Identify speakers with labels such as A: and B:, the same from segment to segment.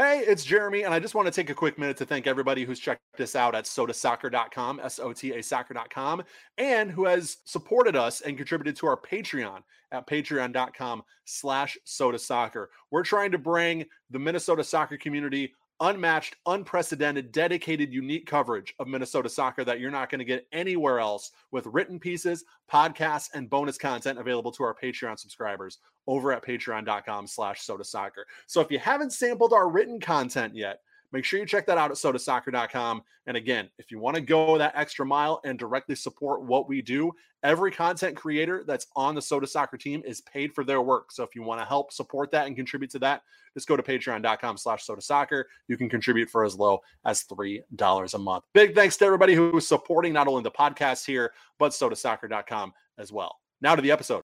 A: Hey, it's Jeremy, and I just want to take a quick minute to thank everybody who's checked us out at sotasoccer.com, S O T A soccer.com, and who has supported us and contributed to our Patreon at patreon.com slash sotasoccer. We're trying to bring the Minnesota soccer community unmatched, unprecedented, dedicated, unique coverage of Minnesota soccer that you're not going to get anywhere else with written pieces, podcasts, and bonus content available to our Patreon subscribers over at patreon.com slash sota soccer. So if you haven't sampled our written content yet, Make sure you check that out at sotasoccer.com. And again, if you want to go that extra mile and directly support what we do, every content creator that's on the Sota Soccer team is paid for their work. So if you want to help support that and contribute to that, just go to patreon.com slash sota soccer. You can contribute for as low as $3 a month. Big thanks to everybody who is supporting not only the podcast here, but sotasoccer.com as well. Now to the episode.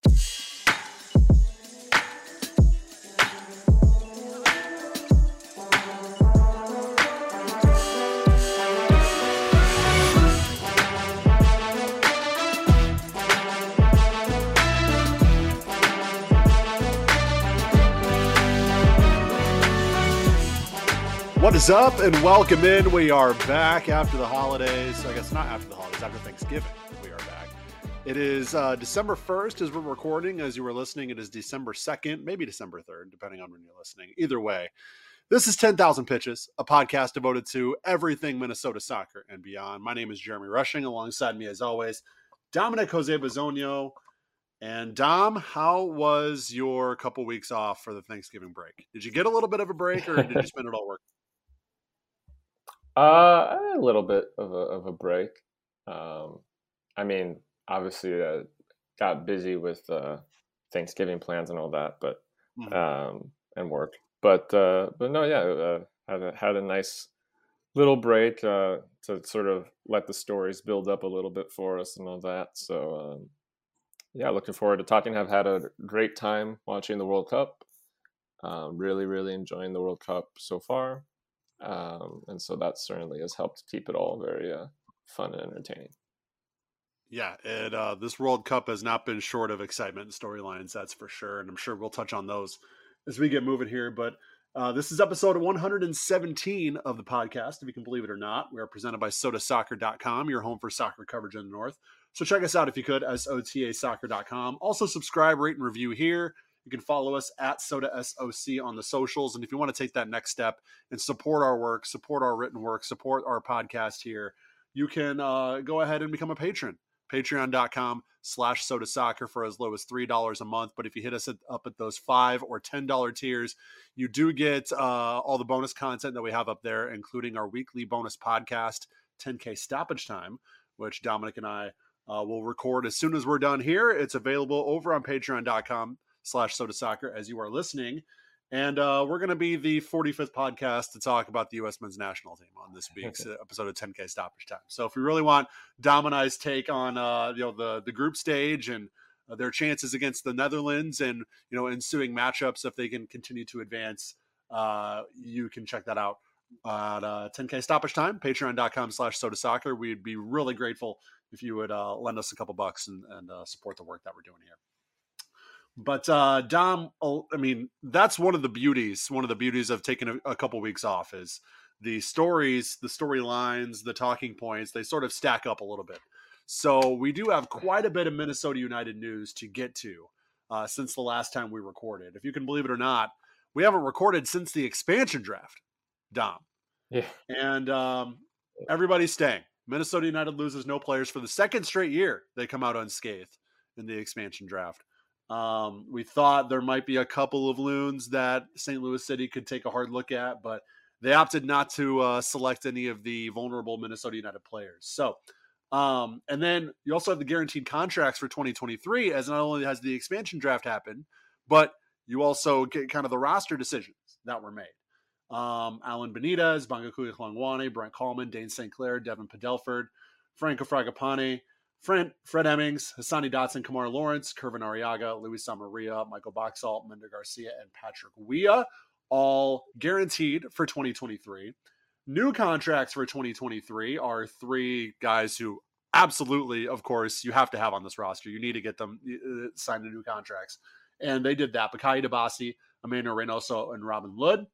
A: What is up and welcome in. We are back after the holidays. I guess not after the holidays, after Thanksgiving. We are back. It is uh, December 1st as we're recording. As you were listening, it is December 2nd, maybe December 3rd, depending on when you're listening. Either way, this is 10,000 Pitches, a podcast devoted to everything Minnesota soccer and beyond. My name is Jeremy Rushing. Alongside me, as always, Dominic Jose Bazonio. And Dom, how was your couple weeks off for the Thanksgiving break? Did you get a little bit of a break or did you spend it all working?
B: Uh, a little bit of a of a break. Um, I mean, obviously, uh, got busy with uh, Thanksgiving plans and all that, but mm-hmm. um, and work. But uh, but no, yeah, uh, had a, had a nice little break uh, to sort of let the stories build up a little bit for us and all that. So um, yeah, looking forward to talking. Have had a great time watching the World Cup. Um, really, really enjoying the World Cup so far um, and so that certainly has helped keep it all very uh, fun and entertaining.
A: Yeah, it uh, this World Cup has not been short of excitement and storylines, that's for sure, and I'm sure we'll touch on those as we get moving here. But uh, this is episode 117 of the podcast, if you can believe it or not. We are presented by SotaSoccer.com, your home for soccer coverage in the North. So check us out if you could, as OTASoccer.com. Also subscribe, rate, and review here. You can follow us at Sota SOC on the socials. And if you want to take that next step and support our work, support our written work, support our podcast here, you can uh, go ahead and become a patron. Patreon.com slash sota soccer for as low as $3 a month. But if you hit us at, up at those five or $10 tiers, you do get uh, all the bonus content that we have up there, including our weekly bonus podcast, 10K Stoppage Time, which Dominic and I uh, will record as soon as we're done here. It's available over on patreon.com slash sota soccer as you are listening. And uh, we're going to be the 45th podcast to talk about the U.S. men's national team on this week's episode of 10K Stoppage Time. So if you really want Domini's take on uh, you know the the group stage and uh, their chances against the Netherlands and you know ensuing matchups if they can continue to advance, uh, you can check that out at 10K uh, Stoppage Time, patreon.com slash sota soccer. We'd be really grateful if you would uh, lend us a couple bucks and, and support the work that we're doing here. But uh, Dom, oh, I mean, that's one of the beauties. One of the beauties of taking a, a couple weeks off is the stories, the storylines, the talking points. They sort of stack up a little bit. So we do have quite a bit of Minnesota United news to get to uh, since the last time we recorded. If you can believe it or not, we haven't recorded since the expansion draft, Dom.
B: Yeah.
A: And um, everybody's staying. Minnesota United loses no players for the second straight year. They come out unscathed in the expansion draft. Um, we thought there might be a couple of loons that St. Louis City could take a hard look at, but they opted not to uh, select any of the vulnerable Minnesota United players. So, um, and then you also have the guaranteed contracts for 2023, as not only has the expansion draft happened, but you also get kind of the roster decisions that were made. Um, Alan Benitez, Bongokuhle Hlongwane, Brent Kallman, Dayne St. Clair, Devin Padelford, Franco Fragapane, Fred, Fred Emmings, Hassani Dotson, Kemar Lawrence, Kervin Arriaga, Luis Amarilla, Michael Boxall, Mender Garcia, and Patrick Weah, all guaranteed for 2023. New contracts for 2023 are three guys who absolutely, of course, you have to have on this roster. You need to get them uh, signed to new contracts. And they did that. Bakaye Dibassy, Emmanuel Reynoso, and Robin Lod.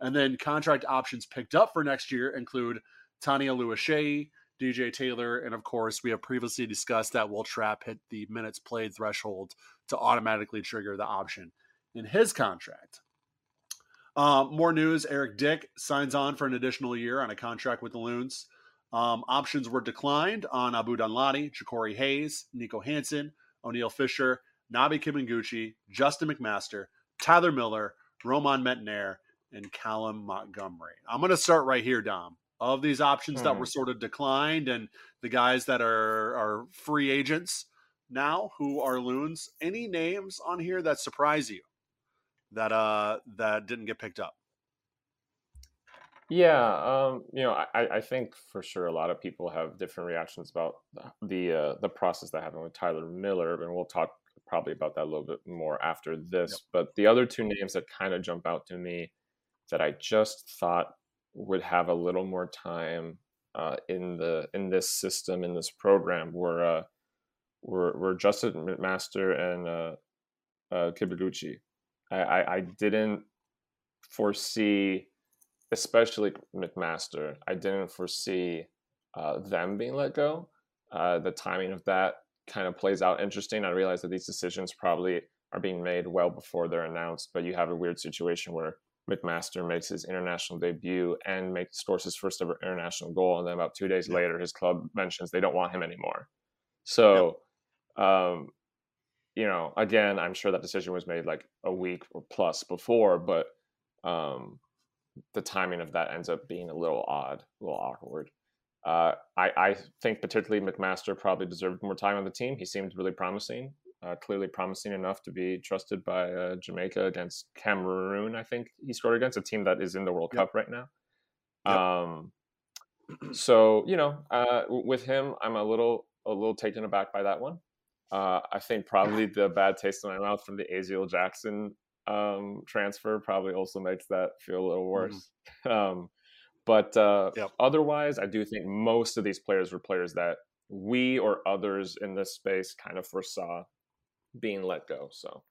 A: And then contract options picked up for next year include Tani Oluwaseyi DJ Taylor, and of course, we have previously discussed that Will Trapp hit the minutes played threshold to automatically trigger the option in his contract. Um, more news Eric Dick signs on for an additional year on a contract with the Loons. Um, options were declined on Abu Danladi, Jacori Hayes, Nico Hansen, Oniel Fisher, Nabi Kibunguchy, Justin McMaster, Tyler Miller, Romain Métanire, and Callum Montgomery. I'm going to start right here, Dom. Of these options that were hmm. sort of declined and the guys that are, are free agents now who are loons, any names on here that surprise you that uh that didn't get picked up?
B: Yeah, um, you know, I, I think for sure a lot of people have different reactions about the uh, the process that happened with Tyler Miller, and we'll talk probably about that a little bit more after this. Yep. But the other two names that kind of jump out to me that I just thought would have a little more time uh, in the in this system in this program were uh, were, were Justin McMaster and uh, uh, Kibunguchy. I, I, I didn't foresee, especially McMaster. I didn't foresee uh, them being let go. Uh, the timing of that kind of plays out interesting. I realize that these decisions probably are being made well before they're announced, but you have a weird situation where McMaster makes his international debut and makes scores his first ever international goal, and then about two days later, his club mentions they don't want him anymore. So, um, you know, again, I'm sure that decision was made like a week or plus before, but um, the timing of that ends up being a little odd, a little awkward. Uh, I, I think particularly McMaster probably deserved more time on the team. He seemed really promising, uh, clearly promising enough to be trusted by uh, Jamaica against Cameroon. I think he scored against a team that is in the World yep. Cup right now. Yep. Um, so you know, uh, with him, I'm a little a little taken aback by that one. Uh, I think probably the bad taste in my mouth from the Aziel Jackson um, transfer probably also makes that feel a little worse. Mm. Um, but uh, yep. otherwise, I do think most of these players were players that we or others in this space kind of foresaw being let go. So,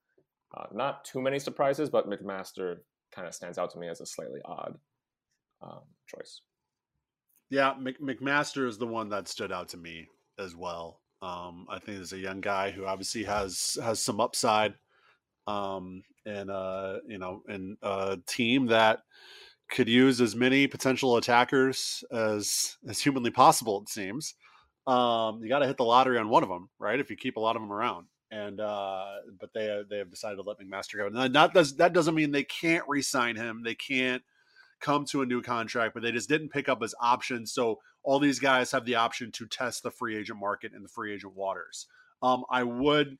B: uh, not too many surprises, but McMaster kind of stands out to me as a slightly odd um, choice.
A: Yeah, McMaster is the one that stood out to me as well. Um, I think there's a young guy who obviously has has some upside, um, and uh, you know, and a team that could use as many potential attackers as as humanly possible. It seems. Um, you got to hit the lottery on one of them, right? If you keep a lot of them around, and uh, but they they have decided to let McMaster go. And that does that doesn't mean they can't re-sign him. They can't come to a new contract, but they just didn't pick up his option. So all these guys have the option to test the free agent market in the free agent waters. Um, I would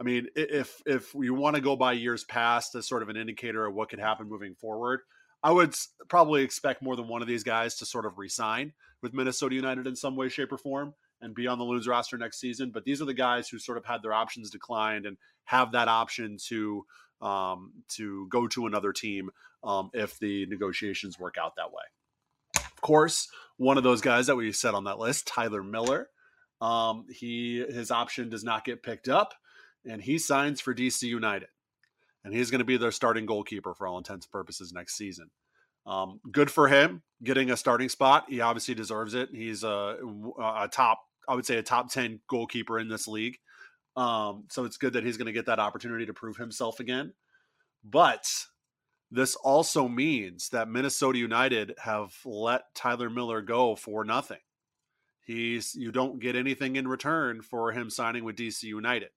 A: I mean, if if you want to go by years past as sort of an indicator of what could happen moving forward, I would probably expect more than one of these guys to sort of resign with Minnesota United in some way, shape, or form and be on the Loons roster next season. But these are the guys who sort of had their options declined and have that option to um, to go to another team um, if the negotiations work out that way. Of course, one of those guys that we said on that list, Tyler Miller, um, he his option does not get picked up, and he signs for DC United and he's going to be their starting goalkeeper for all intents and purposes next season. Um, good for him getting a starting spot. He obviously deserves it. He's a, a top, I would say, a top 10 goalkeeper in this league. Um, so it's good that he's going to get that opportunity to prove himself again. But this also means that Minnesota United have let Tyler Miller go for nothing. He's you don't get anything in return for him signing with DC United.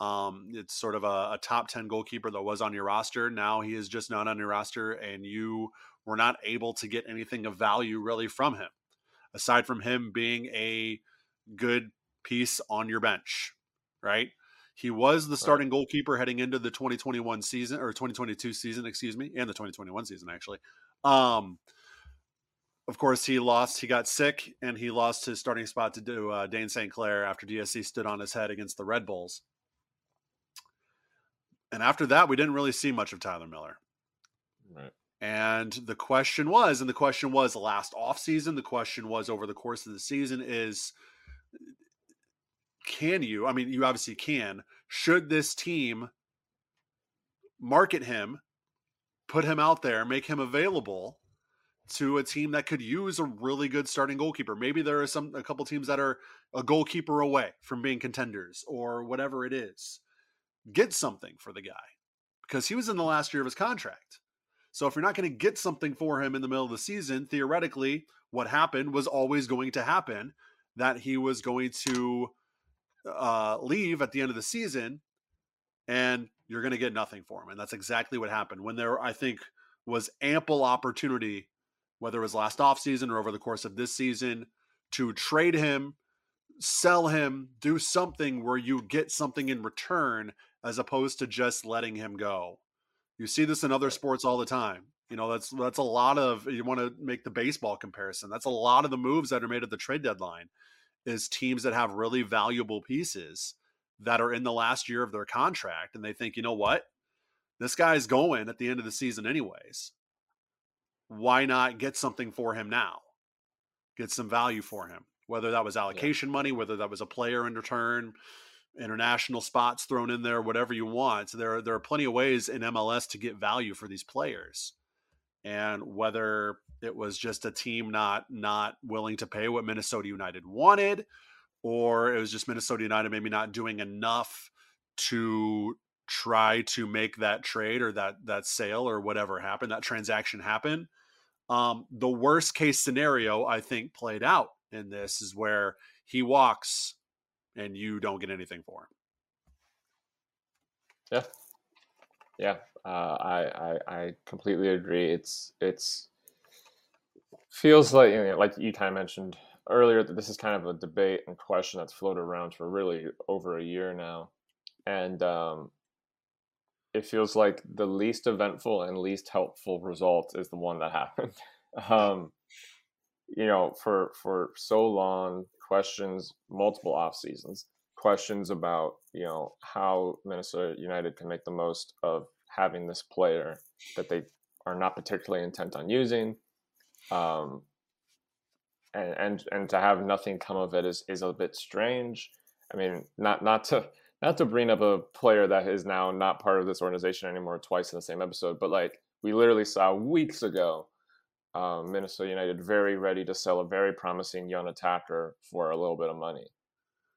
A: Um, it's sort of a, a, top 10 goalkeeper that was on your roster. Now he is just not on your roster, and you were not able to get anything of value really from him, aside from him being a good piece on your bench, right? He was the starting right. goalkeeper heading into the 2021 season or 2022 season, excuse me, and the 2021 season, actually. Um, of course, he lost. He got sick, and he lost his starting spot to do uh, Dayne St. Clair after DSC stood on his head against the Red Bulls. And after that, we didn't really see much of Tyler Miller. And the question was, and the question was last offseason, the question was over the course of the season is can you, I mean, you obviously can, should this team market him put him out there, make him available to a team that could use a really good starting goalkeeper. Maybe there are some a couple teams that are a goalkeeper away from being contenders or whatever it is. Get something for the guy because he was in the last year of his contract. So if you're not going to get something for him in the middle of the season, theoretically, what happened was always going to happen that he was going to uh, leave at the end of the season and you're going to get nothing for him. And that's exactly what happened when there, I think, was ample opportunity, whether it was last offseason or over the course of this season, to trade him, sell him, do something where you get something in return as opposed to just letting him go. You see this in other sports all the time. You know, that's that's a lot of you want to make the baseball comparison. That's a lot of the moves that are made at the trade deadline is teams that have really valuable pieces that are in the last year of their contract and they think, "You know what? This guy's going at the end of the season anyways. Why not get something for him now? Get some value for him." Whether that was allocation yeah. money, whether that was a player in return, international spots thrown in there, whatever you want. There, there are plenty of ways in MLS to get value for these players. And whether it was just a team not not willing to pay what Minnesota United wanted, or it was just Minnesota United maybe not doing enough to try to make that trade or that that sale or whatever happened, that transaction happen. Um, the worst case scenario I think played out in this is where he walks and you don't get anything for him.
B: Yeah, yeah, uh, I, I I completely agree. It's it's feels like you know, like you kind of mentioned earlier that this is kind of a debate and question that's floated around for really over a year now, and um, it feels like the least eventful and least helpful result is the one that happened. um, you know, for for so long, questions multiple off seasons, questions about you know how Minnesota United can make the most of having this player that they are not particularly intent on using. Um, and, and and to have nothing come of it is, is a bit strange. I mean, not not to not to bring up a player that is now not part of this organization anymore twice in the same episode, but like we literally saw weeks ago um, Minnesota United very ready to sell a very promising young attacker for a little bit of money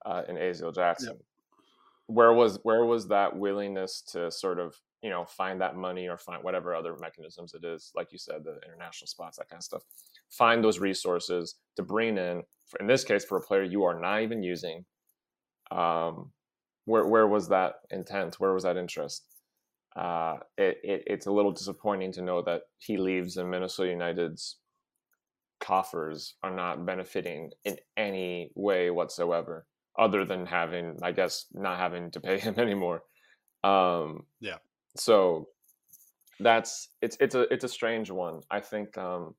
B: uh, in Aziel Jackson. Yep. Where was where was that willingness to sort of you know find that money or find whatever other mechanisms it is, like you said, the international spots, that kind of stuff. Find those resources to bring in. For, in this case, for a player you are not even using. Um, where where was that intent? Where was that interest? Uh, it, it, it's a little disappointing to know that he leaves and Minnesota United's coffers are not benefiting in any way whatsoever, other than having, I guess, not having to pay him anymore. Um,
A: yeah.
B: So that's it's it's a it's a strange one. I think um,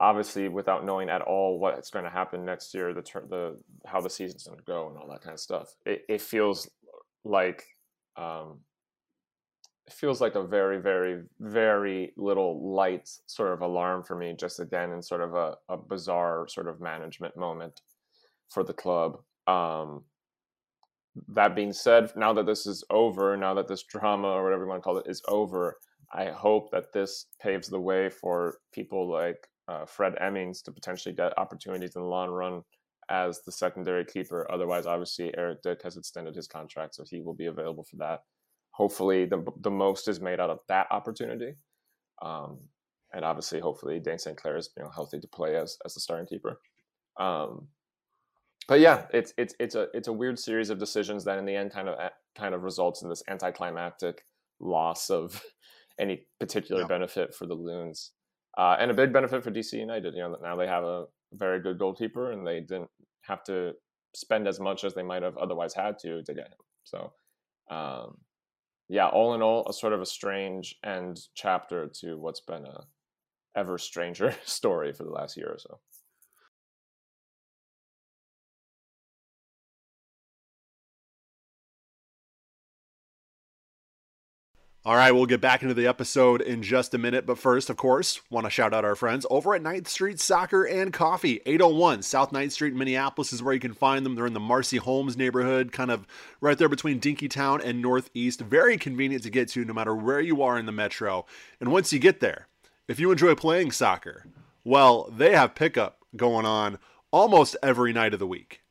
B: obviously without knowing at all what's going to happen next year, the the how the season's going to go and all that kind of stuff, it, it feels like um, it feels like a very, very, very little light sort of alarm for me, just again in sort of a, a bizarre sort of management moment for the club. Um, that being said, now that this is over, now that this drama or whatever you want to call it is over, I hope that this paves the way for people like uh, Fred Emmings to potentially get opportunities in the long run as the secondary keeper. Otherwise, obviously, Eric Dick has extended his contract, so he will be available for that. Hopefully, the, the most is made out of that opportunity. Um, and obviously, hopefully, Dayne St. Clair is you know, healthy to play as, as the starting keeper. Um, but yeah, it's it's it's a it's a weird series of decisions that in the end kind of kind of results in this anticlimactic loss of any particular yeah. benefit for the Loons, uh, and a big benefit for DC United. You know, now they have a very good goalkeeper, and they didn't have to spend as much as they might have otherwise had to to get him. So, um, yeah, all in all, a sort of a strange end chapter to what's been a ever stranger story for the last year or so.
A: All right, we'll get back into the episode in just a minute. But first, of course, want to shout out our friends over at 9th Street Soccer and Coffee. 801 South 9th Street, Minneapolis is where you can find them. They're in the Marcy Holmes neighborhood, kind of right there between Dinkytown and Northeast. Very convenient to get to no matter where you are in the metro. And once you get there, if you enjoy playing soccer, well, they have pickup going on almost every night of the week.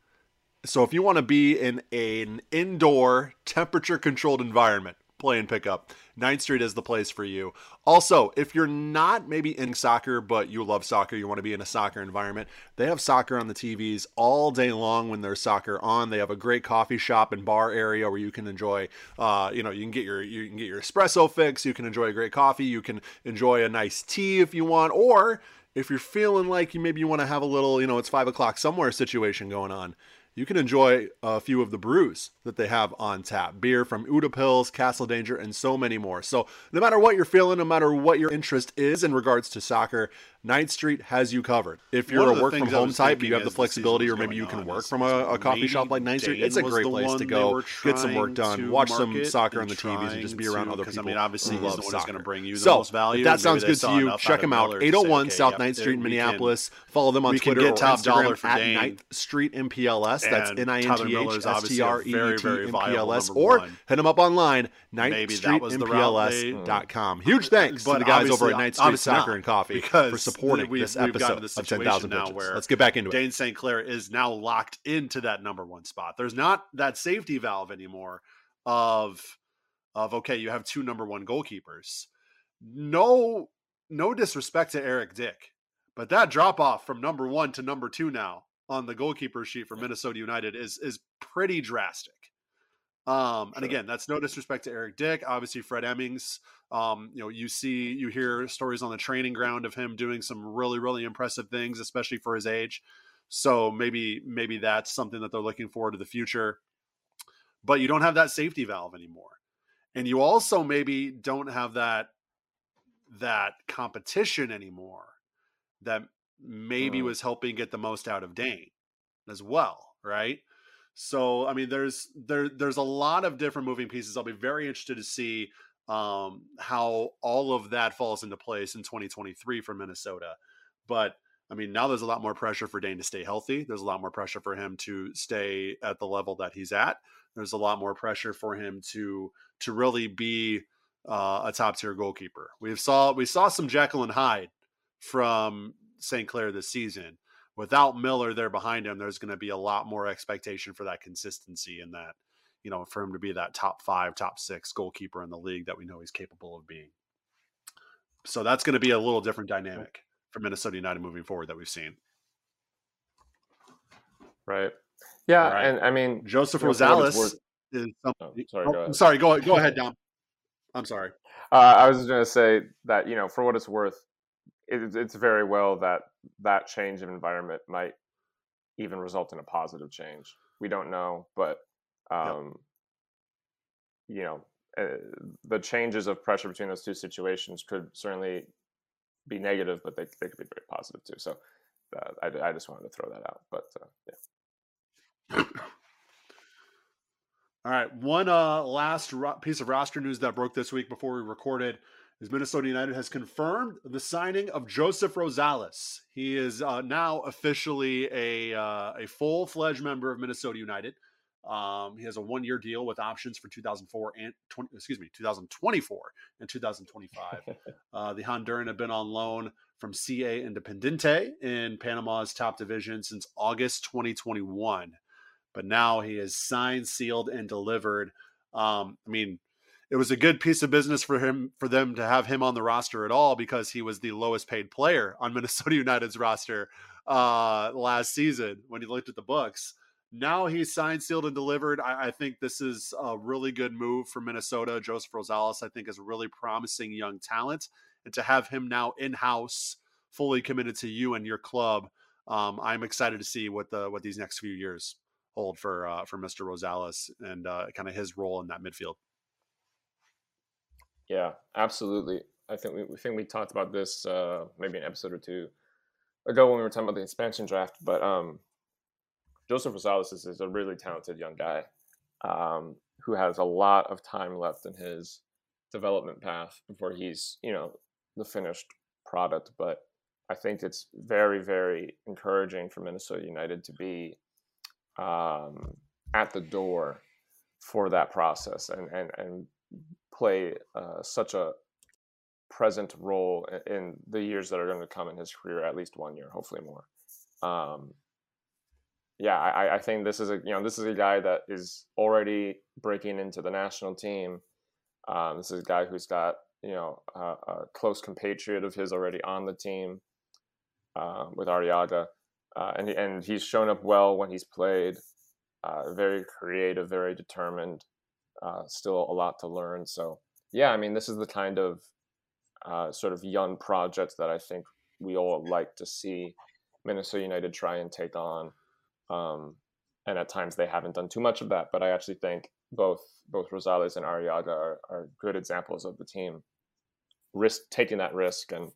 A: So if you want to be in an indoor, temperature controlled environment, playing pickup. 9th Street is the place for you. Also, if you're not maybe in soccer, but you love soccer, you want to be in a soccer environment, they have soccer on the TVs all day long when there's soccer on. They have a great coffee shop and bar area where you can enjoy, uh, you know, you can get your you can get your espresso fix, you can enjoy a great coffee, you can enjoy a nice tea if you want, or if you're feeling like you maybe you want to have a little, you know, it's five o'clock somewhere situation going on you can enjoy a few of the brews that they have on tap beer from Utepils, Castle Danger, and so many more. So, no matter what you're feeling, no matter what your interest is in regards to soccer, 9th Street has you covered. If you're a work from home type, you have the flexibility, or maybe you can work from a, a coffee shop like 9th Street. It's a great place to go, get some work done, watch some soccer on the TVs, and just be around other people. I mean, obviously, who love soccer. Going to bring you the so, most value. If that sounds good to you, check them out. 801 South 9th Street in Minneapolis. Follow them on Twitter or Instagram at 9th Street MPLS. That's N I N T H S T R E E T M P L S. Or hit them up online, 9th Street MPLS.com. Huge thanks to the guys over at 9th Street Soccer and Coffee for supporting this episode episode of 10,000 now where let's get back into
C: Dayne it. Dayne St. Clair is now locked into that number one spot. There's not that safety valve anymore of of okay, you have two number one goalkeepers. No, no disrespect to Eric Dick, but that drop off from number one to number two now on the goalkeeper sheet for Minnesota United is is pretty drastic. Um, and again, that's no disrespect to Eric Dick. Obviously, Fred Emmings. Um, you know, you see, you hear stories on the training ground of him doing some really, really impressive things, especially for his age. So maybe, maybe that's something that they're looking forward to the future. But you don't have that safety valve anymore, and you also maybe don't have that that competition anymore that maybe mm. was helping get the most out of Dayne as well, right? So I mean, there's there there's a lot of different moving pieces. I'll be very interested to see um, how all of that falls into place in 2023 for Minnesota. But I mean, now there's a lot more pressure for Dayne to stay healthy. There's a lot more pressure for him to stay at the level that he's at. There's a lot more pressure for him to to really be uh, a top tier goalkeeper. We saw we saw some and Hyde from St. Clair this season without Miller there behind him, there's going to be a lot more expectation for that consistency and that, you know, for him to be that top five, top six goalkeeper in the league that we know he's capable of being. So that's going to be a little different dynamic for Minnesota United moving forward that we've seen.
B: Right. Yeah, right. and I mean
A: Joseph Rosales worth... is.
B: Oh, sorry, oh, go
A: I'm sorry. Go go ahead, Dom. I'm sorry.
B: Uh, I was going to say that you know, for what it's worth, it, it's very well that that change of environment might even result in a positive change. We don't know, but um, yep. you know, uh, the changes of pressure between those two situations could certainly be negative, but they they could be very positive too. So uh, I I just wanted to throw that out, but uh, yeah.
A: All right, one uh, last ro- piece of roster news that broke this week before we recorded is Minnesota United has confirmed the signing of Joseph Rosales. He is uh, now officially a uh, a full fledged member of Minnesota United. Um, he has a one year deal with options for 2004 and 20, excuse me 2024 and 2025. uh, the Honduran had been on loan from CA Independiente in Panama's top division since August 2021, but now he is signed, sealed, and delivered. Um, I mean it was a good piece of business for him for them to have him on the roster at all because he was the lowest paid player on Minnesota United's roster uh, last season when he looked at the books. Now he's signed, sealed, and delivered. I, I, think this is a really good move for Minnesota. Joseph Rosales, I think, is a really promising young talent, and to have him now in house, fully committed to you and your club, um, I'm excited to see what the what these next few years hold for uh, for Mr. Rosales and uh, kind of his role in that midfield.
B: Yeah, absolutely. I think we, we think we talked about this uh, maybe an episode or two ago when we were talking about the expansion draft. But um, Joseph Rosales is, is, a really talented young guy um, who has a lot of time left in his development path before he's you know the finished product. But I think it's very very encouraging for Minnesota United to be um, at the door for that process and and and play uh, such a present role in the years that are going to come in his career, at least one year, hopefully more. Um, yeah, I, I think this is a you know this is a guy that is already breaking into the national team. Um, this is a guy who's got you know a, a close compatriot of his already on the team uh, with Arriaga, uh, and and he's shown up well when he's played. Uh, very creative, very determined. Uh, still a lot to learn. So yeah, I mean, this is the kind of uh, sort of young project that I think we all like to see Minnesota United try and take on. Um, and at times they haven't done too much of that, but I actually think both both Rosales and Arriaga are, are good examples of the team risk taking that risk and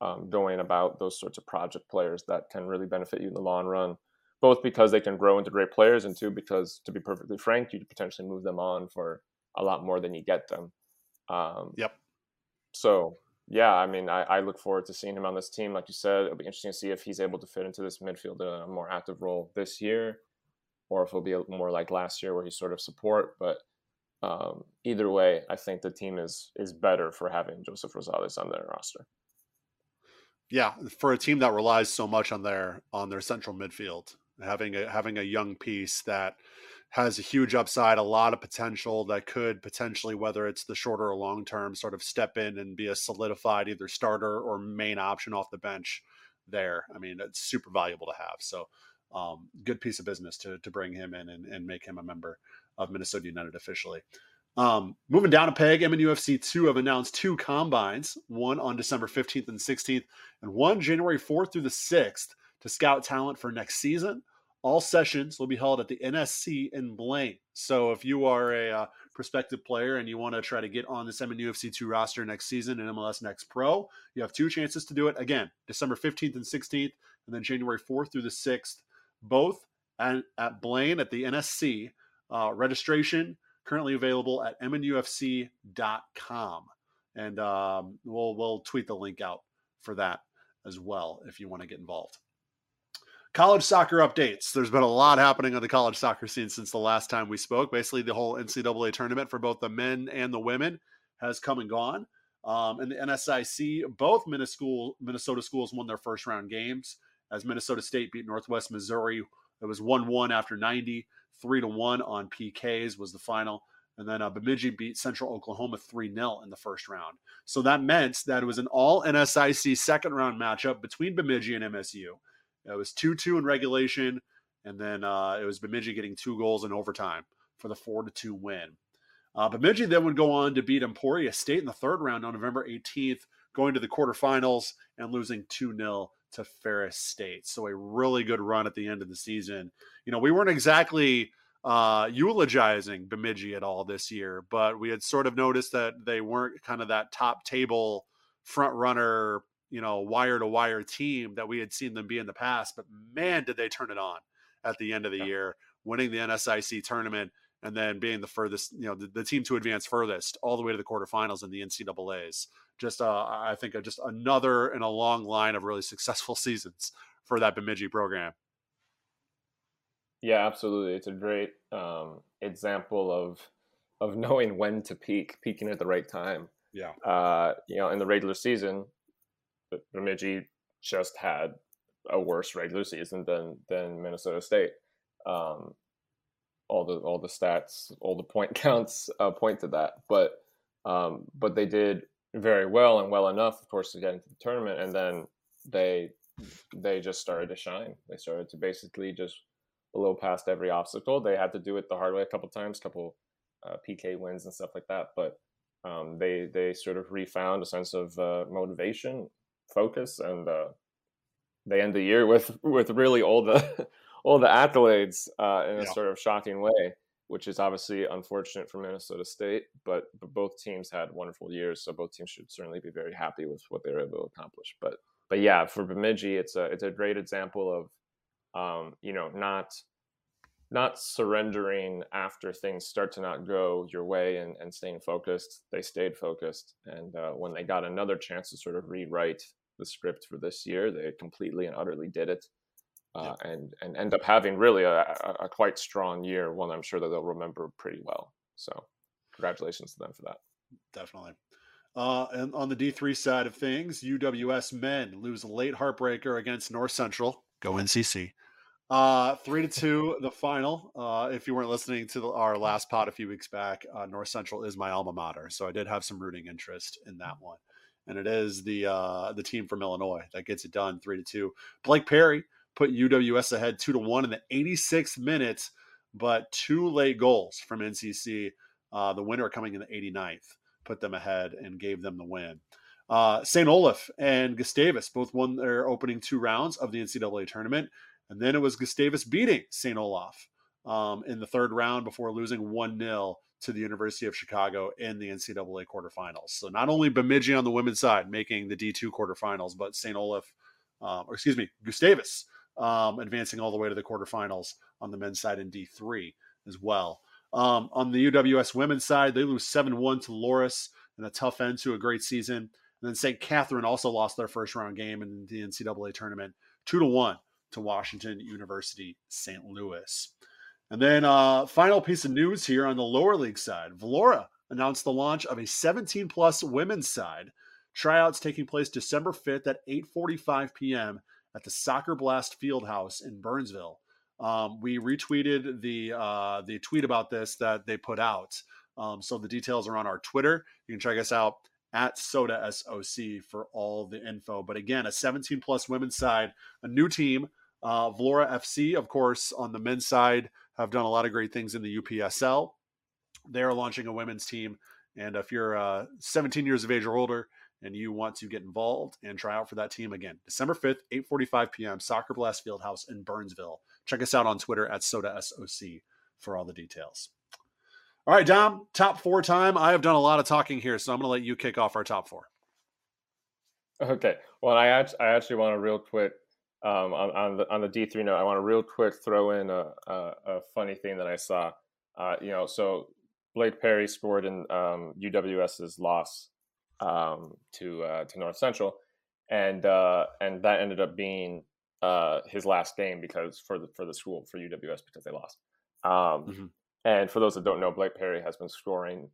B: um, going about those sorts of project players that can really benefit you in the long run. Both because they can grow into great players, and two because, to be perfectly frank, you could potentially move them on for a lot more than you get them.
A: Um, yep.
B: So yeah, I mean, I, I, look forward to seeing him on this team. Like you said, it'll be interesting to see if he's able to fit into this midfield in a more active role this year, or if it'll be more like last year where he's sort of support. But um, either way, I think the team is is better for having Joseph Rosales on their roster.
A: Yeah, for a team that relies so much on their on their central midfield, having a having a young piece that has a huge upside, a lot of potential that could potentially, whether it's the shorter or long term, sort of step in and be a solidified either starter or main option off the bench there. I mean, it's super valuable to have. So, um, good piece of business to, to bring him in and, and make him a member of Minnesota United officially. Um, moving down a peg, MNUFC 2 have announced two combines, one on December 15th and 16th, and one January 4th through the 6th to scout talent for next season. All sessions will be held at the NSC in Blaine. So if you are a uh, prospective player and you want to try to get on this MNUFC 2 roster next season in MLS Next Pro, you have two chances to do it. Again, December 15th and 16th, and then January 4th through the 6th, both at, at Blaine at the NSC. Uh, registration currently available at mnufc.com. And um, we'll, we'll tweet the link out for that as well if you want to get involved. College soccer updates. There's been a lot happening on the college soccer scene since the last time we spoke. Basically, the whole NCAA tournament for both the men and the women has come and gone. Um, and the NSIC, both Minnesota schools won their first round games as Minnesota State beat Northwest Missouri. It was 1 1 after 90, 3 to 1 on PKs was the final. And then uh, Bemidji beat Central Oklahoma 3 0 in the first round. So that meant that it was an all NSIC second round matchup between Bemidji and MSU. It was 2 2 in regulation, and then uh, it was Bemidji getting two goals in overtime for the 4 2 win. Uh, Bemidji then would go on to beat Emporia State in the third round on November 18th, going to the quarterfinals and losing 2 0 to Ferris State. So a really good run at the end of the season. You know, we weren't exactly uh, eulogizing Bemidji at all this year, but we had sort of noticed that they weren't kind of that top table front runner you know, wire to wire team that we had seen them be in the past. But man, did they turn it on at the end of the yeah. year, winning the NSIC tournament and then being the furthest, you know, the, the, team to advance furthest all the way to the quarterfinals in the NCAA's. Just, uh, I think, uh, just another in a long line of really successful seasons for that Bemidji program.
B: Yeah, absolutely. It's a great um, example of of knowing when to peak, peaking at the right time.
A: Yeah.
B: Uh, you know, in the regular season, Bemidji just had a worse regular season than than Minnesota State. Um, all the all the stats, all the point counts uh, point to that. But um, but they did very well and well enough, of course, to get into the tournament. And then they they just started to shine. They started to basically just blow past every obstacle. They had to do it the hard way a couple times, couple uh, PK wins and stuff like that. But um, they they sort of refound a sense of uh, motivation focus, and uh, they end the year with with really all the all the accolades uh, in a yeah. sort of shocking way, which is obviously unfortunate for Minnesota State. But, but both teams had wonderful years, so both teams should certainly be very happy with what they were able to accomplish. But but yeah, for Bemidji, it's a it's a great example of um, you know not not surrendering after things start to not go your way and, and staying focused. They stayed focused. And uh, when they got another chance to sort of rewrite the script for this year, they completely and utterly did it. Uh, yeah. and, and end up having really a, a, quite strong year, one I'm sure that they'll remember pretty well. So, congratulations to them for that.
A: Definitely. Uh, and on the D3 side of things, UWS men lose a late heartbreaker against North Central. Go NCC. Uh, three to two, the final. Uh, if you weren't listening to the, our last pod a few weeks back, uh, North Central is my alma mater, so I did have some rooting interest in that one. And it is the uh, the team from Illinois that gets it done, three to two. Blake Perry put UWS ahead two to one in the 86th minute, but two late goals from NCC. Uh, the winner coming in the 89th put them ahead and gave them the win. Uh, St. Olaf and Gustavus both won their opening two rounds of the NCAA tournament. And then it was Gustavus beating St. Olaf um, in the third round before losing 1 0 to the University of Chicago in the NCAA quarterfinals. So not only Bemidji on the women's side making the D2 quarterfinals, but St. Olaf, um, or excuse me, Gustavus um, advancing all the way to the quarterfinals on the men's side in D3 as well. Um, on the UWS women's side, they lose 7 1 to Loras in a tough end to a great season. And then St. Catherine also lost their first round game in the NCAA tournament 2 to 1 to Washington University St. Louis. And then, uh, final piece of news here on the lower league side Valora announced the launch of a 17 plus women's side. Tryouts taking place December 5th at 8:45 p.m. at the Soccer Blast Fieldhouse in Burnsville. Um, we retweeted the uh, the tweet about this that they put out. Um, so the details are on our Twitter. You can check us out at Sota SOC for all the info. But again, a 17 plus women's side, a new team uh, Valora FC, of course, on the men's side, have done a lot of great things in the UPSL. They are launching a women's team. And if you're uh, 17 years of age or older and you want to get involved and try out for that team again, December 5th, 8:45 p.m., Soccer Blast Fieldhouse in Burnsville. Check us out on Twitter at Sota SOC for all the details. All right, Dom, top four time. I have done a lot of talking here, so I'm going to let you kick off our top four.
B: Okay. Well, I actually, I actually want to real quick um, on, on the on the D three note, I want to real quick throw in a, a, a funny thing that I saw. Uh, you know, so Blake Perry scored in um, UWS's loss um, to uh, to North Central, and uh, and that ended up being uh, his last game because for the for the school for UWS because they lost. Um, mm-hmm. And for those that don't know, Blake Perry has been scoring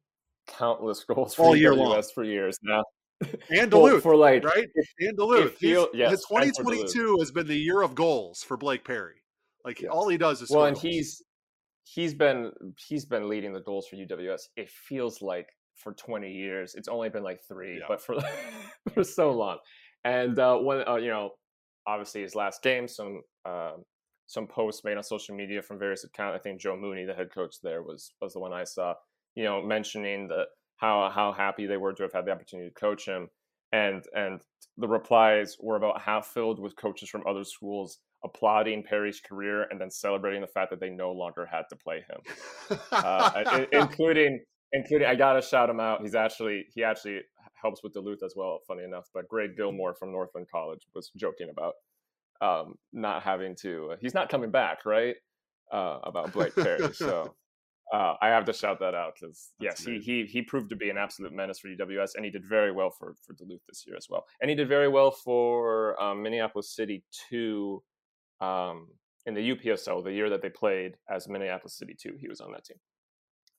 B: countless goals for All UWS long. for years now
A: and Duluth for like right and Duluth. Feel, yes, 2022 has been the year of goals for Blake Perry. Like yes. all he does is
B: well, and goals. he's he's been he's been leading the goals for UWS. It feels like for 20 years. It's only been like three, yeah. but for for so long. And uh, when uh, you know, obviously his last game, some uh, some posts made on social media from various accounts. I think Joe Mooney, the head coach there, was was the one I saw. You know, mentioning that how how happy they were to have had the opportunity to coach him, and and the replies were about half filled with coaches from other schools applauding Perry's career and then celebrating the fact that they no longer had to play him, uh, including including I gotta shout him out. He's actually he actually helps with Duluth as well. Funny enough, but Greg Gilmore from Northland College was joking about um, not having to. Uh, he's not coming back, right? Uh, about Blake Perry. So uh, I have to shout that out because yes, he, he he proved to be an absolute menace for UWS, and he did very well for for Duluth this year as well, and he did very well for um, Minneapolis City two um, in the UPSL the year that they played as Minneapolis City two. He was on that team.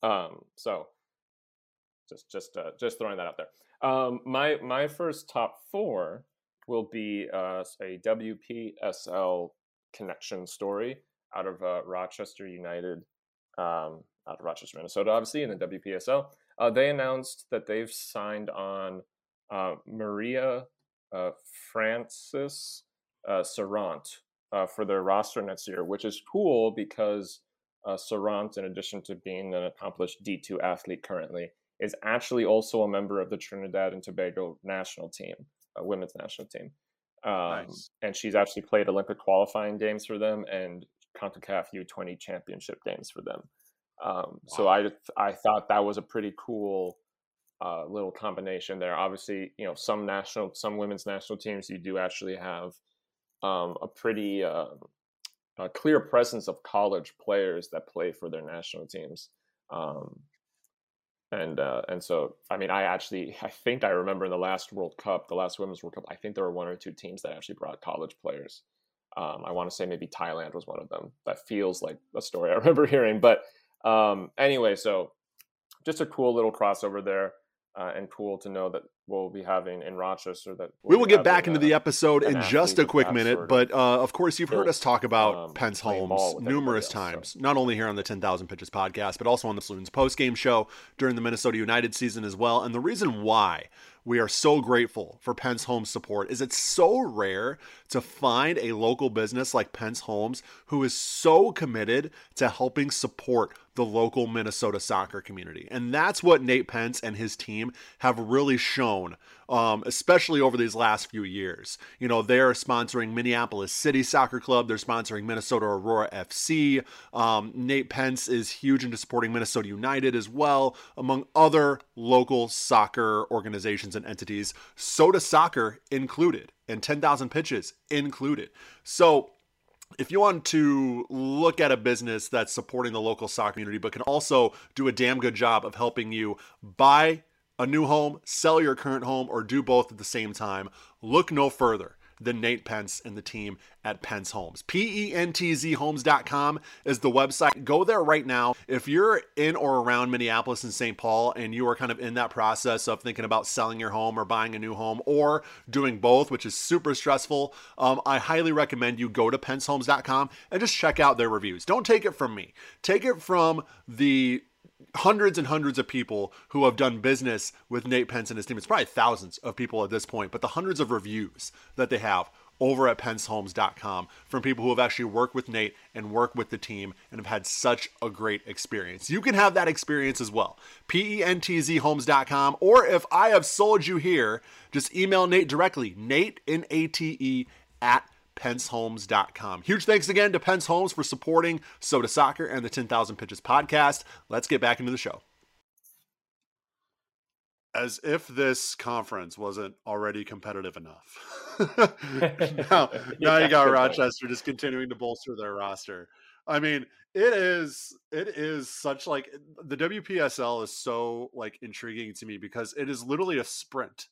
B: Um, so just just uh, just throwing that out there. Um, my my first top four will be uh, a WPSL connection story out of uh, Rochester United um, out of Rochester, Minnesota, obviously, in the WPSL. Uh, they announced that they've signed on uh, Maria uh, Francis uh, Serrant uh, for their roster next year, which is cool because uh, Serrant, in addition to being an accomplished D2 athlete currently, is actually also a member of the Trinidad and Tobago national team, a women's national team. Um, nice. And she's actually played Olympic qualifying games for them and CONCACAF U20 championship games for them. Um, wow. So I I thought that was a pretty cool uh, little combination there. Obviously, you know, some national, some women's national teams, you do actually have um, a pretty uh, a clear presence of college players that play for their national teams. Um, and uh, and so I mean I actually I think I remember in the last World Cup, the last Women's World Cup, I think there were one or two teams that actually brought college players. Um, I want to say maybe Thailand was one of them. That feels like a story I remember hearing. But um, anyway, so just a cool little crossover there uh, and cool to know that we'll be having in Rochester. That
A: we'll we will get back into the episode in just a quick minute, but uh, of course you've heard us talk about um, Pence Holmes numerous else, times, so. not only here on the Ten Thousand Pitches podcast, but also on the Saloons post game show during the Minnesota United season as well. And the reason why we are so grateful for Pentz Homes support. Is it's so rare to find a local business like Pentz Homes who is so committed to helping support the local Minnesota soccer community. And that's what Nate Pentz and his team have really shown, um, especially over these last few years. You know, they're sponsoring Minneapolis City Soccer Club, they're sponsoring Minnesota Aurora FC. Um, Nate Pentz is huge into supporting Minnesota United as well, among other local soccer organizations and entities, Sota Soccer included, and 10,000 pitches included. So, if you want to look at a business that's supporting the local soccer community, but can also do a damn good job of helping you buy a new home, sell your current home, or do both at the same time, look no further than Nate Pentz and the team at Pentz Homes. P-E-N-T-Z homes.com is the website. Go there right now. If you're in or around Minneapolis and St. Paul and you are kind of in that process of thinking about selling your home or buying a new home or doing both, which is super stressful, um, I highly recommend you go to pentzhomes.com and just check out their reviews. Don't take it from me. Take it from the hundreds and hundreds of people who have done business with Nate Pentz and his team. It's probably thousands of people at this point, but the hundreds of reviews that they have over at pentzhomes.com from people who have actually worked with Nate and worked with the team and have had such a great experience. You can have that experience as well. P-E-N-T-Z homes.com. Or if I have sold you here, just email Nate directly, Nate, N-A-T-E, at pentzhomes.com. Huge thanks again to Pentz Homes for supporting Sota Soccer and the 10,000 Pitches podcast. Let's get back into the show. As if this conference wasn't already competitive enough. now, now you got Rochester just continuing to bolster their roster. I mean, it is it is such like the WPSL is so like intriguing to me because it is literally a sprint.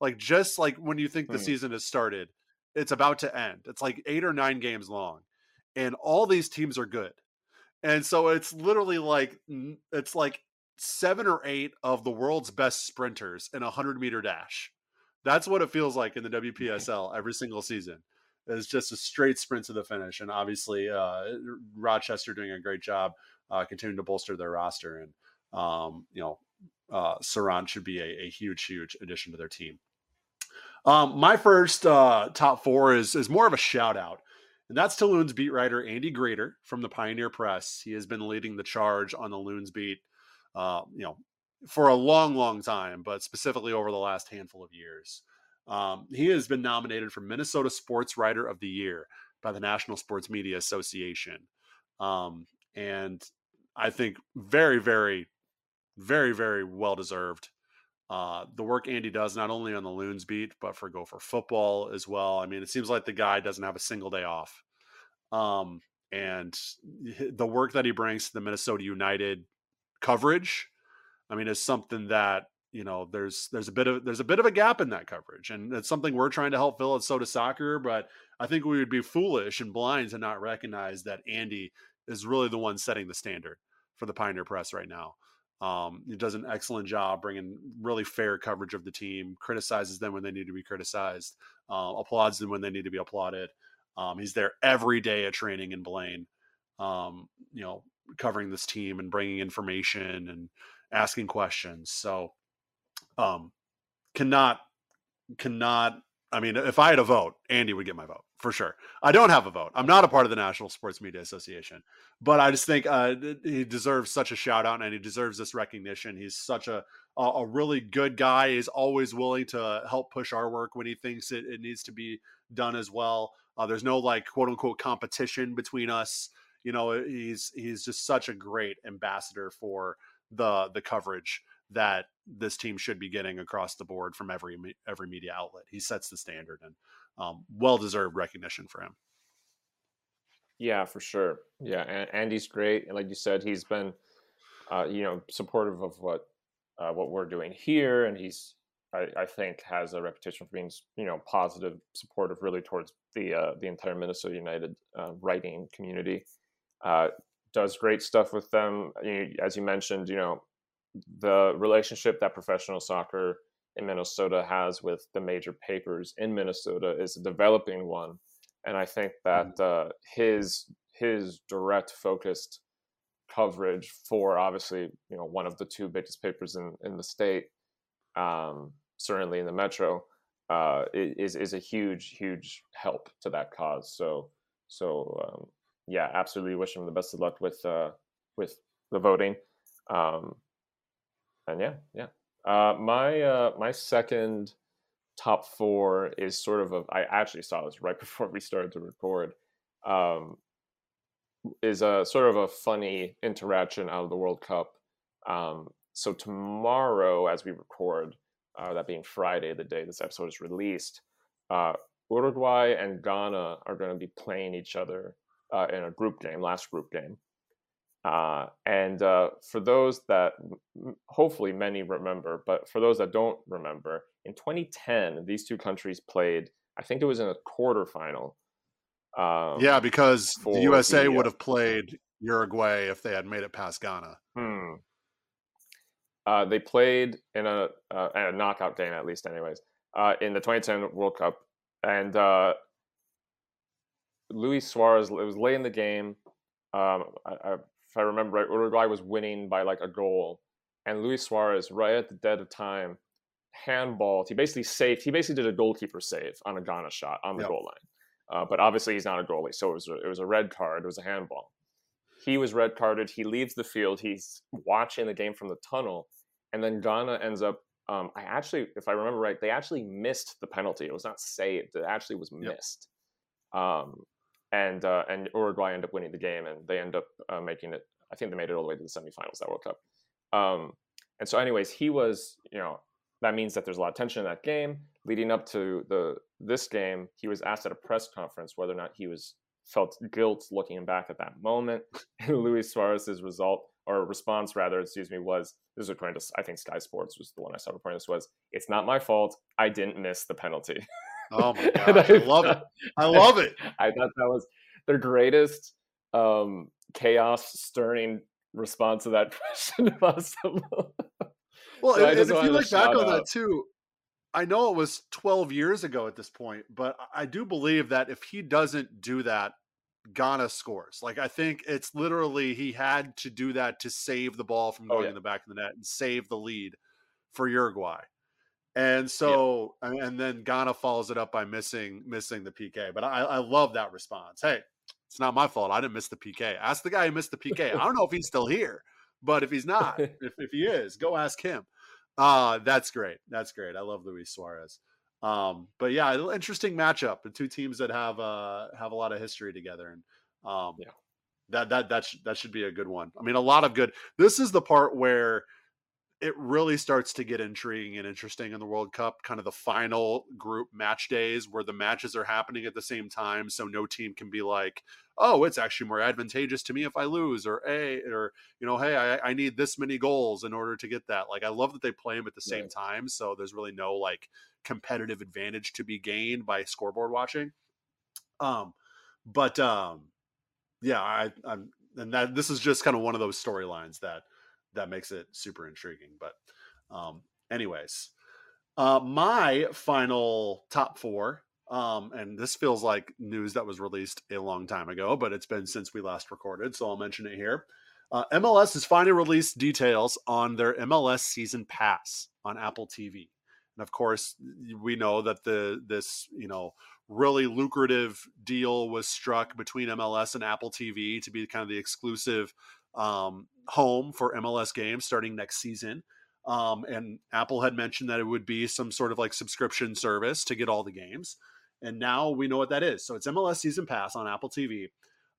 A: Like just like when you think the mm. season has started, it's about to end. It's like eight or nine games long, and all these teams are good. And so it's literally like it's like seven or eight of the world's best sprinters in a hundred meter dash. That's what it feels like in the WPSL every single season. It's just a straight sprint to the finish, and obviously uh, Rochester doing a great job uh, continuing to bolster their roster, and um, you know uh, Saran should be a, a huge, huge addition to their team. Um, my first uh, top four is is more of a shout out, and that's to Loons beat writer Andy Greder from the Pioneer Press. He has been leading the charge on the Loons beat, uh, you know, for a long, long time, but specifically over the last handful of years. Um, he has been nominated for Minnesota Sports Writer of the Year by the National Sports Media Association, um, and I think very, very, very, very well deserved. Uh, the work Andy does not only on the Loons beat, but for Gopher football as well. I mean, it seems like the guy doesn't have a single day off. Um, and the work that he brings to the Minnesota United coverage, I mean, is something that you know there's there's a bit of there's a bit of a gap in that coverage, and it's something we're trying to help fill at Sota Soccer. But I think we would be foolish and blind to not recognize that Andy is really the one setting the standard for the Pioneer Press right now. Um, he does an excellent job bringing really fair coverage of the team, criticizes them when they need to be criticized, uh, applauds them when they need to be applauded. Um, he's there every day at training in Blaine, um, you know, covering this team and bringing information and asking questions. So, um, cannot, cannot. I mean, if I had a vote, Andy would get my vote for sure. I don't have a vote. I'm not a part of the National Sports Media Association, but I just think uh, he deserves such a shout out and he deserves this recognition. He's such a a really good guy. He's always willing to help push our work when he thinks it, it needs to be done as well. Uh, there's no like quote unquote competition between us. You know, he's he's just such a great ambassador for the the coverage that this team should be getting across the board from every every media outlet. He sets the standard and um, well deserved recognition for him.
B: Yeah, for sure. Yeah, and Andy's great, and like you said, he's been, uh, you know, supportive of what uh, what we're doing here, and he's, I, I, think, has a reputation for being, you know, positive, supportive, really towards the uh, the entire Minnesota United uh, writing community. Uh, does great stuff with them, as you mentioned. You know, the relationship that professional soccer in Minnesota has with the major papers in Minnesota is a developing one and I think that mm-hmm. uh, his his direct focused coverage for obviously you know one of the two biggest papers in in the state, um, certainly in the metro, uh, is is a huge huge help to that cause. So so um, yeah, absolutely wish him the best of luck with uh, with the voting. Um, and yeah, yeah. Uh, my uh, my second top four is sort of a. I actually saw this right before we started to record. Um, is a sort of a funny interaction out of the World Cup. Um, so tomorrow, as we record, uh, that being Friday, the day this episode is released, uh, Uruguay and Ghana are going to be playing each other uh, in a group game, last group game. Uh, and uh, for those that hopefully many remember, but for those that don't remember, in 2010, these two countries played, I think it was in a quarterfinal.
A: Um, yeah, because the USA the, would have played Uruguay if they had made it past Ghana.
B: Hmm. Uh, they played in a, uh, a knockout game, at least, anyways, uh, in the 2010 World Cup. And uh, Luis Suarez, it was late in the game. Um, I, I, if I remember right, Uruguay was winning by like a goal. And Luis Suarez, right at the dead of time, handballed. He basically saved. He basically did a goalkeeper save on a Ghana shot on the yep. goal line. Uh, but obviously, he's not a goalie, so it was a, it was a red card. It was a handball. He was red carded. He leaves the field. He's watching the game from the tunnel, and then Ghana ends up. Um, I actually, if I remember right, they actually missed the penalty. It was not saved. It actually was missed. Yep. Um, and uh, and Uruguay end up winning the game, and they end up uh, making it. I think they made it all the way to the semifinals that World Cup. Um, and so, anyways, he was, you know, that means that there's a lot of tension in that game. Leading up to the this game, he was asked at a press conference whether or not he was felt guilt looking back at that moment. Luis Suarez's result or response rather, excuse me, was this is according to I think Sky Sports was the one I saw reporting this was it's not my fault. I didn't miss the penalty.
A: Oh my god, I, I, love it. I love it.
B: I thought that was the greatest um, chaos stirring response to that question possible.
A: Well, so and, and if you look back on out. that too, I know it was 12 years ago at this point, but I do believe that if he doesn't do that, Ghana scores. Like I think it's literally he had to do that to save the ball from oh, going oh, yeah. in the back of the net and save the lead for Uruguay. And so, yeah. and then Ghana follows it up by missing missing the PK. But I, I love that response. Hey, it's not my fault. I didn't miss the PK. Ask the guy who missed the PK. I don't know if he's still here, but if he's not, if, if he is, go ask him. Uh, that's great. That's great. I love Luis Suarez. Um, but yeah, interesting matchup. The two teams that have uh have a lot of history together, and um, yeah, that that that sh- that should be a good one. I mean, a lot of good. This is the part where it really starts to get intriguing and interesting in the World Cup, kind of the final group match days where the matches are happening at the same time. So no team can be like, oh, it's actually more advantageous to me if I lose, or a, or you know, hey, I, I need this many goals in order to get that. Like, I love that they play them at the same time, so there's really no like competitive advantage to be gained by scoreboard watching. Um, but um, yeah, I, I'm, and that this is just kind of one of those storylines that that makes it super intriguing. But, um, anyways, uh, my final top four, um, and this feels like news that was released a long time ago, but it's been since we last recorded, so I'll mention it here. Uh, MLS has finally released details on their MLS season pass on Apple TV, and of course, we know that the this you know really lucrative deal was struck between MLS and Apple TV to be kind of the exclusive um, home for MLS games starting next season. Um, and Apple had mentioned that it would be some sort of like subscription service to get all the games. And now we know what that is. So it's MLS Season Pass on Apple TV.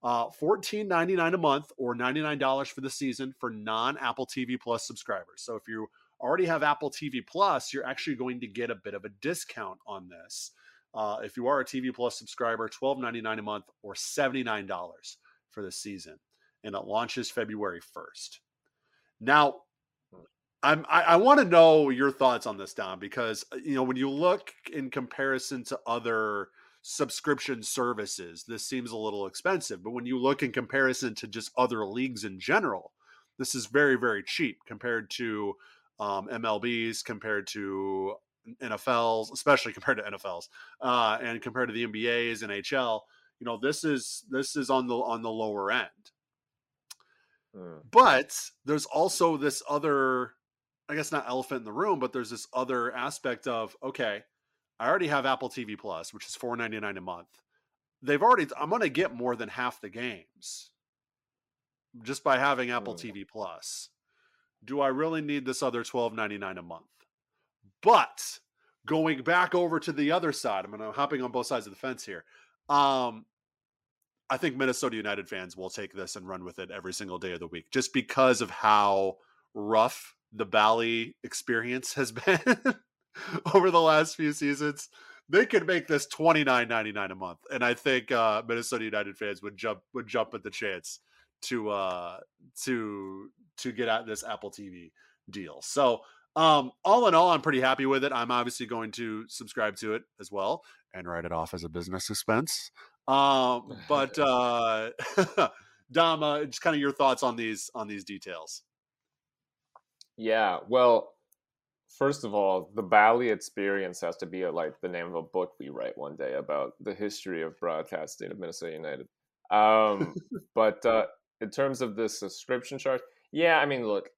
A: Uh, $14.99 a month or $99 for the season for non Apple TV Plus subscribers. So if you already have Apple TV Plus, you're actually going to get a bit of a discount on this. uh, if you are a TV Plus subscriber, twelve ninety nine a month or seventy nine dollars for the season, and it launches February first. Now, I'm, I, I want to know your thoughts on this, Don, because uh, you know when you look in comparison to other subscription services, this seems a little expensive. But when you look in comparison to just other leagues in general, this is very very cheap compared to um, MLBs, compared to NFLs, especially compared to NFLs, uh, and compared to the NBA's and NHL. You know, this is this is on the on the lower end. Mm. But there's also this other, I guess not elephant in the room, but there's this other aspect of okay, I already have Apple TV Plus, which is four ninety nine a month. They've already, I'm going to get more than half the games just by having Apple mm. TV Plus. Do I really need this other twelve ninety nine a month? But going back over to the other side, I'm going to hopping on both sides of the fence here. Um, I think Minnesota United fans will take this and run with it every single day of the week, just because of how rough the Bally experience has been over the last few seasons. They could make this twenty nine ninety nine a month, and I think uh, Minnesota United fans would jump would jump at the chance to uh, to to get at this Apple TV deal. So um, all in all, I'm pretty happy with it. I'm obviously going to subscribe to it as well and write it off as a business expense. Um, but uh, Dom, uh, just kind of your thoughts on these on these details.
B: Yeah, well, first of all, the Bally experience has to be a, like the name of a book we write one day about the history of broadcasting of Minnesota United. Um, but uh, in terms of the subscription charge, yeah, I mean, look,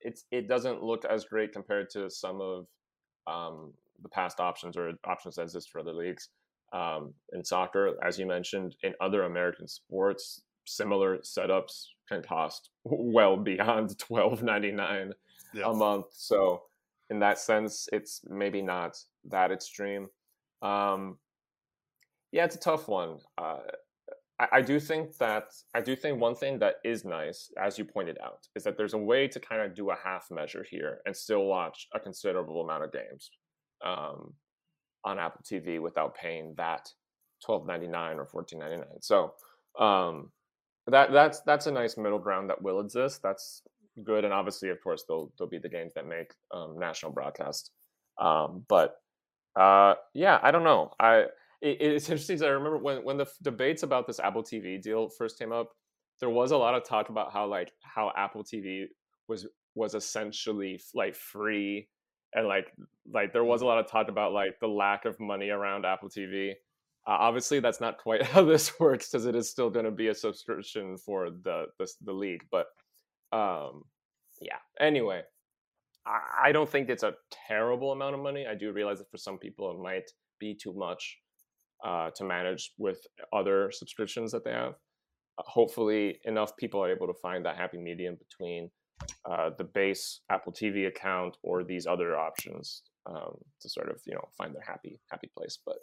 B: it's it doesn't look as great compared to some of um, the past options or options that exist for other leagues. Um, in soccer, as you mentioned, in other American sports, similar setups can cost well beyond twelve ninety nine yeah. a month. So, in that sense, it's maybe not that extreme. Um, yeah, it's a tough one. Uh, I, I do think that I do think one thing that is nice, as you pointed out, is that there's a way to kind of do a half measure here and still watch a considerable amount of games um, on Apple TV without paying that twelve ninety nine or fourteen ninety nine. So um, that that's that's a nice middle ground that will exist. That's good, and obviously, of course, they'll they'll be the games that make um, national broadcast. Um, but uh, yeah, I don't know. I it, it's interesting. I remember when when the debates about this Apple TV deal first came up, there was a lot of talk about how like how Apple TV was was essentially like free and like like there was a lot of talk about like the lack of money around Apple TV. Uh, obviously, that's not quite how this works because it is still going to be a subscription for the the, the league. But um, yeah. Anyway, I, I don't think it's a terrible amount of money. I do realize that for some people it might be too much uh, to manage with other subscriptions that they have. Uh, hopefully, enough people are able to find that happy medium between uh, the base Apple TV account or these other options um, to sort of you know find their happy happy place. But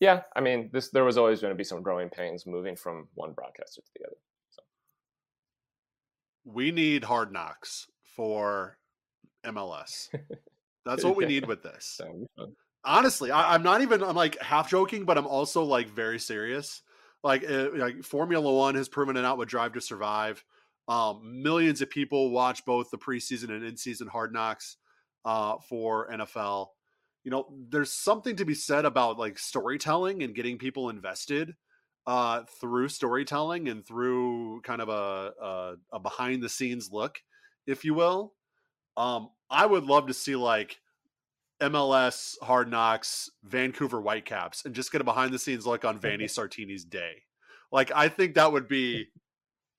B: yeah, I mean, this there was always going to be some growing pains moving from one broadcaster to the other. So.
A: We need hard knocks for MLS. That's what we need with this honestly, I, am not even. I'm like half joking, but I'm also like very serious. Like, uh, like Formula One has proven it out with Drive to Survive. Um, millions of people watch both the preseason and in-season Hard Knocks uh, for NFL. You know, there's something to be said about like storytelling and getting people invested uh, through storytelling and through kind of a, a, a behind-the-scenes look, if you will. Um, I would love to see like MLS Hard Knocks Vancouver Whitecaps and just get a behind the scenes look on Vanni Sartini's day. Like I think that would be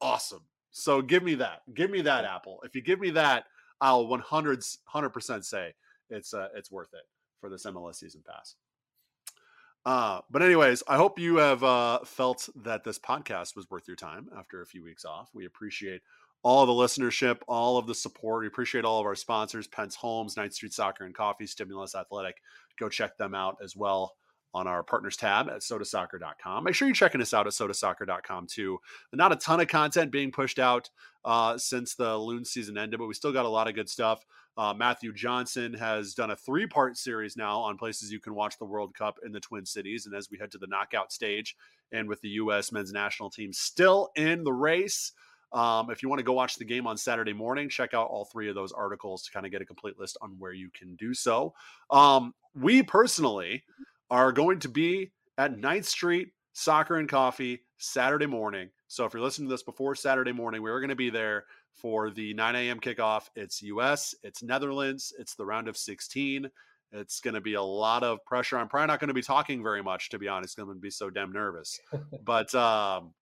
A: awesome. So give me that. Give me that Apple. If you give me that, I'll 100 100% say it's uh, it's worth it for this MLS season pass. Uh, but anyways, I hope you have uh, felt that this podcast was worth your time after a few weeks off. We appreciate all the listenership, all of the support. We appreciate all of our sponsors, Pentz Homes, Ninth Street Soccer and Coffee, Stimulus Athletic. Go check them out as well on our partners tab at sotasoccer.com. Make sure you're checking us out at sotasoccer.com too. Not a ton of content being pushed out uh, since the Loon season ended, but we still got a lot of good stuff. Uh, Matthew Johnson has done a three part series now on places you can watch the World Cup in the Twin Cities. And as we head to the knockout stage, and with the U.S. men's national team still in the race, um, if you want to go watch the game on Saturday morning, check out all three of those articles to kind of get a complete list on where you can do so. Um, we personally are going to be at 9th Street Soccer and Coffee Saturday morning. So if you're listening to this before Saturday morning, we're going to be there for the 9 a.m. kickoff. It's US, it's Netherlands, it's the round of 16. It's going to be a lot of pressure. I'm probably not going to be talking very much, to be honest. I'm going to be so damn nervous. but um,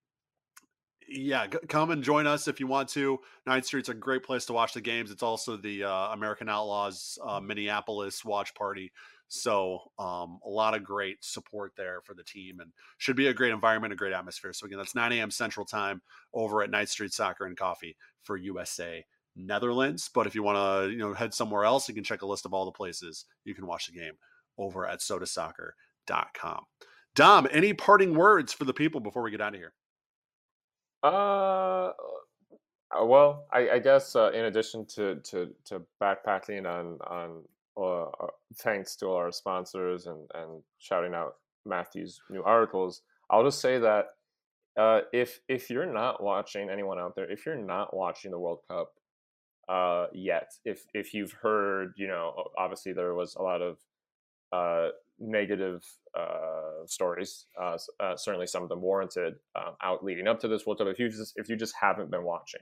A: yeah, come and join us if you want to. Ninth Street's a great place to watch the games. It's also the uh, American Outlaws uh, Minneapolis watch party. So um, a lot of great support there for the team and should be a great environment, a great atmosphere. So again, that's 9 a.m. Central Time over at Ninth Street Soccer and Coffee for USA Netherlands. But if you want to, you know, head somewhere else, you can check a list of all the places you can watch the game over at sotasoccer.com. Dom, any parting words for the people before we get out of here?
B: Uh, uh, well, I, I guess uh, in addition to, to, to backpacking on on uh, thanks to all our sponsors and and shouting out Matthew's new articles, I'll just say that uh, if if you're not watching anyone out there, if you're not watching the World Cup uh, yet, if if you've heard, you know, obviously there was a lot of uh, negative uh, stories. Uh, uh, certainly, some of them warranted um, out leading up to this World Cup. If you just if you just haven't been watching,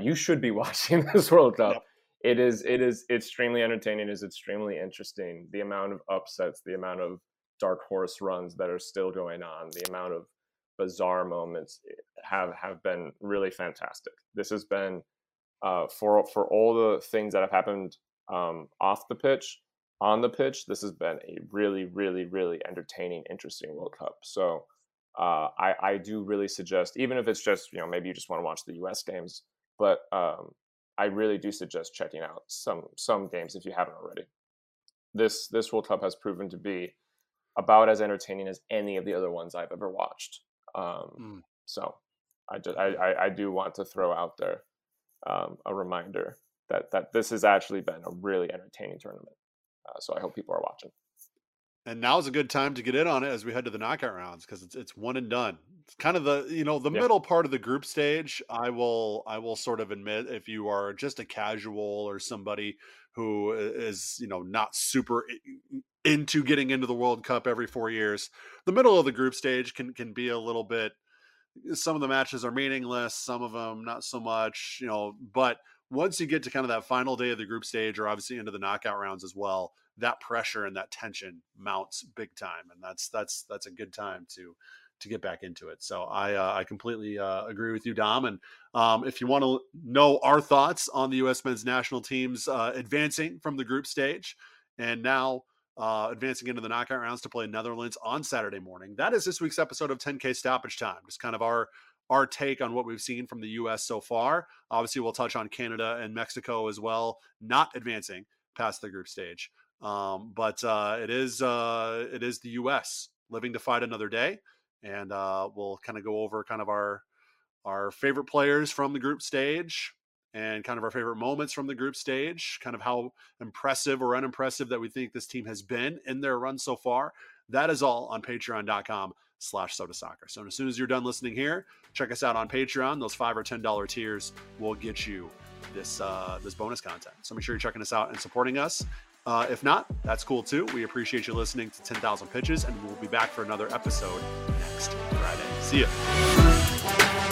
B: you should be watching this World Cup. It is it is extremely entertaining. It is extremely interesting. The amount of upsets, the amount of dark horse runs that are still going on, the amount of bizarre moments eh, have have been really fantastic. This has been uh, for for all the things that have happened um, off the pitch on the pitch, this has been a really, really, really entertaining, interesting World Cup. So uh, I, I do really suggest, even if it's just, you know, maybe you just want to watch the U.S. games, but um, I really do suggest checking out some some games if you haven't already. This this World Cup has proven to be about as entertaining as any of the other ones I've ever watched. Um, mm. So I just I, I, I, do want to throw out there um, a reminder that that this has actually been a really entertaining tournament. Uh, so I hope people are watching.
A: And now's a good time to get in on it as we head to the knockout rounds because it's it's one and done. It's kind of the you know the yeah. middle part of the group stage. I will I will sort of admit if you are just a casual or somebody who is you know not super into getting into the World Cup every four years, the middle of the group stage can can be a little bit. Eh, some of the matches are meaningless, some of them not so much. You know, but once you get to kind of that final day of the group stage or obviously into the knockout rounds as well that pressure and that tension mounts big time and that's that's that's a good time to to get back into it so i uh, i completely uh, agree with you dom and um, if you want to know our thoughts on the us men's national teams uh, advancing from the group stage and now uh, advancing into the knockout rounds to play Netherlands on Saturday morning. That is this week's episode of 10K Stoppage Time. Just kind of our our take on what we've seen from the U.S. so far. Obviously, we'll touch on Canada and Mexico as well, not advancing past the group stage. Um, but uh, it is uh, it is the U.S. living to fight another day, and uh, we'll kind of go over kind of our our favorite players from the group stage and kind of our favorite moments from the group stage, kind of how impressive or unimpressive that we think this team has been in their run so far. That is all on patreon.com slash sota soccer. So as soon as you're done listening here, check us out on Patreon. Those five or ten dollar tiers will get you this uh, this bonus content. So make sure you're checking us out and supporting us. Uh, if not, that's cool too. We appreciate you listening to 10,000 Pitches, and we'll be back for another episode next Friday. See ya.